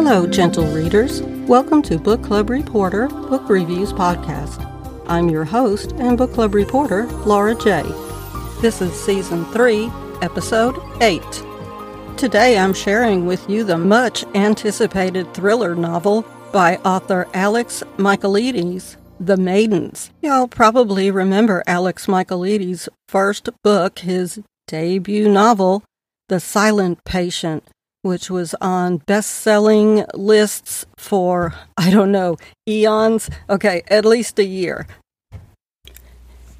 Hello, gentle readers. Welcome to Book Club Reporter Book Reviews Podcast. I'm your host and Book Club reporter, Laura J. This is Season 3, Episode 8. Today I'm sharing with you the much anticipated thriller novel by author Alex Michaelides, The Maidens. Y'all probably remember Alex Michaelides' first book, his debut novel, The Silent Patient, which was on best selling lists for, I don't know, eons? Okay, at least a year.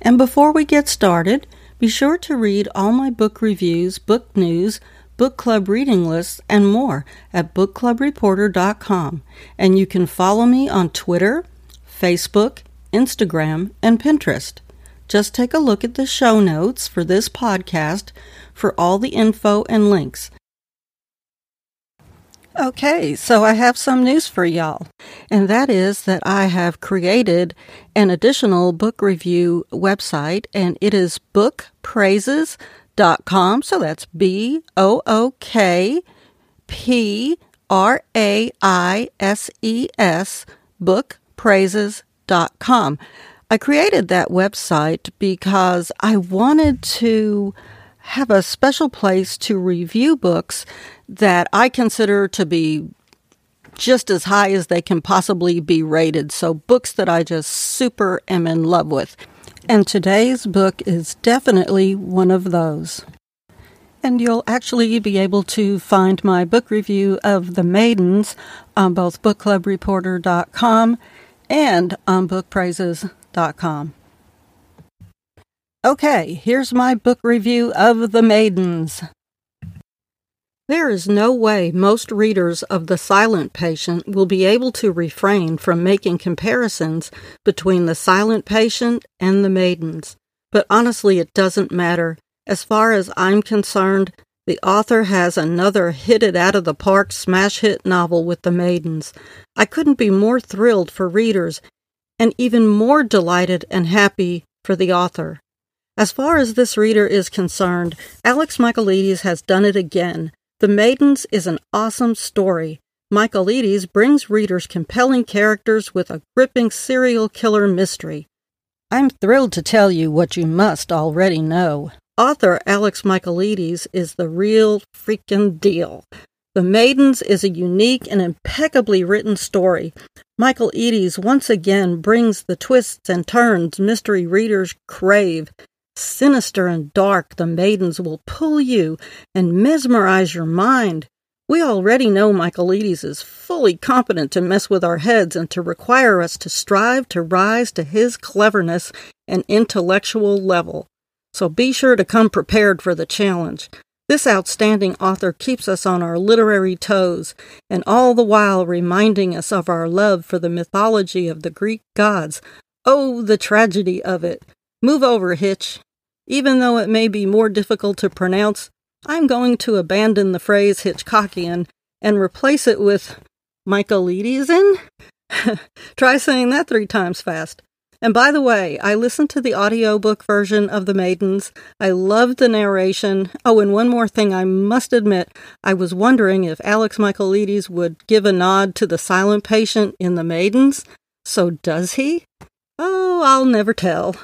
And before we get started, be sure to read all my book reviews, book news, book club reading lists, and more at bookclubreporter.com. And you can follow me on Twitter, Facebook, Instagram, and Pinterest. Just take a look at the show notes for this podcast for all the info and links. Okay, so I have some news for y'all, and that is that I have created an additional book review website, and it is bookpraises.com. So that's B O O K P R A I S E S, bookpraises.com. I created that website because I wanted to have a special place to review books that I consider to be just as high as they can possibly be rated. So, books that I just super am in love with. And today's book is definitely one of those. And you'll actually be able to find my book review of The Maidens on both bookclubreporter.com and on bookpraises.com. Okay, here's my book review of The Maidens. There is no way most readers of The Silent Patient will be able to refrain from making comparisons between The Silent Patient and The Maidens. But honestly, it doesn't matter. As far as I'm concerned, the author has another hit it out of the park smash hit novel with The Maidens. I couldn't be more thrilled for readers and even more delighted and happy for the author. As far as this reader is concerned, Alex Michaelides has done it again. The Maidens is an awesome story. Michaelides brings readers compelling characters with a gripping serial killer mystery. I'm thrilled to tell you what you must already know. Author Alex Michaelides is the real freaking deal. The Maidens is a unique and impeccably written story. Michael Michaelides once again brings the twists and turns mystery readers crave. Sinister and dark, the maidens will pull you and mesmerize your mind. We already know Michaelides is fully competent to mess with our heads and to require us to strive to rise to his cleverness and intellectual level. So be sure to come prepared for the challenge. This outstanding author keeps us on our literary toes, and all the while reminding us of our love for the mythology of the Greek gods. Oh, the tragedy of it! Move over, Hitch. Even though it may be more difficult to pronounce, I'm going to abandon the phrase Hitchcockian and replace it with Michaelidesian? Try saying that three times fast. And by the way, I listened to the audiobook version of The Maidens. I loved the narration. Oh, and one more thing I must admit, I was wondering if Alex Michaelides would give a nod to the silent patient in The Maidens. So does he? Oh, I'll never tell.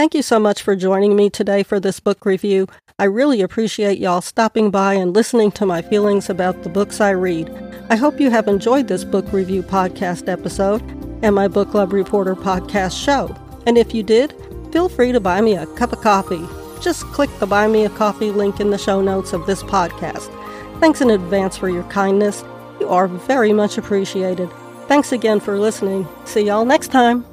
Thank you so much for joining me today for this book review. I really appreciate y'all stopping by and listening to my feelings about the books I read. I hope you have enjoyed this book review podcast episode and my Book Club Reporter podcast show. And if you did, feel free to buy me a cup of coffee. Just click the Buy Me a Coffee link in the show notes of this podcast. Thanks in advance for your kindness. You are very much appreciated. Thanks again for listening. See y'all next time.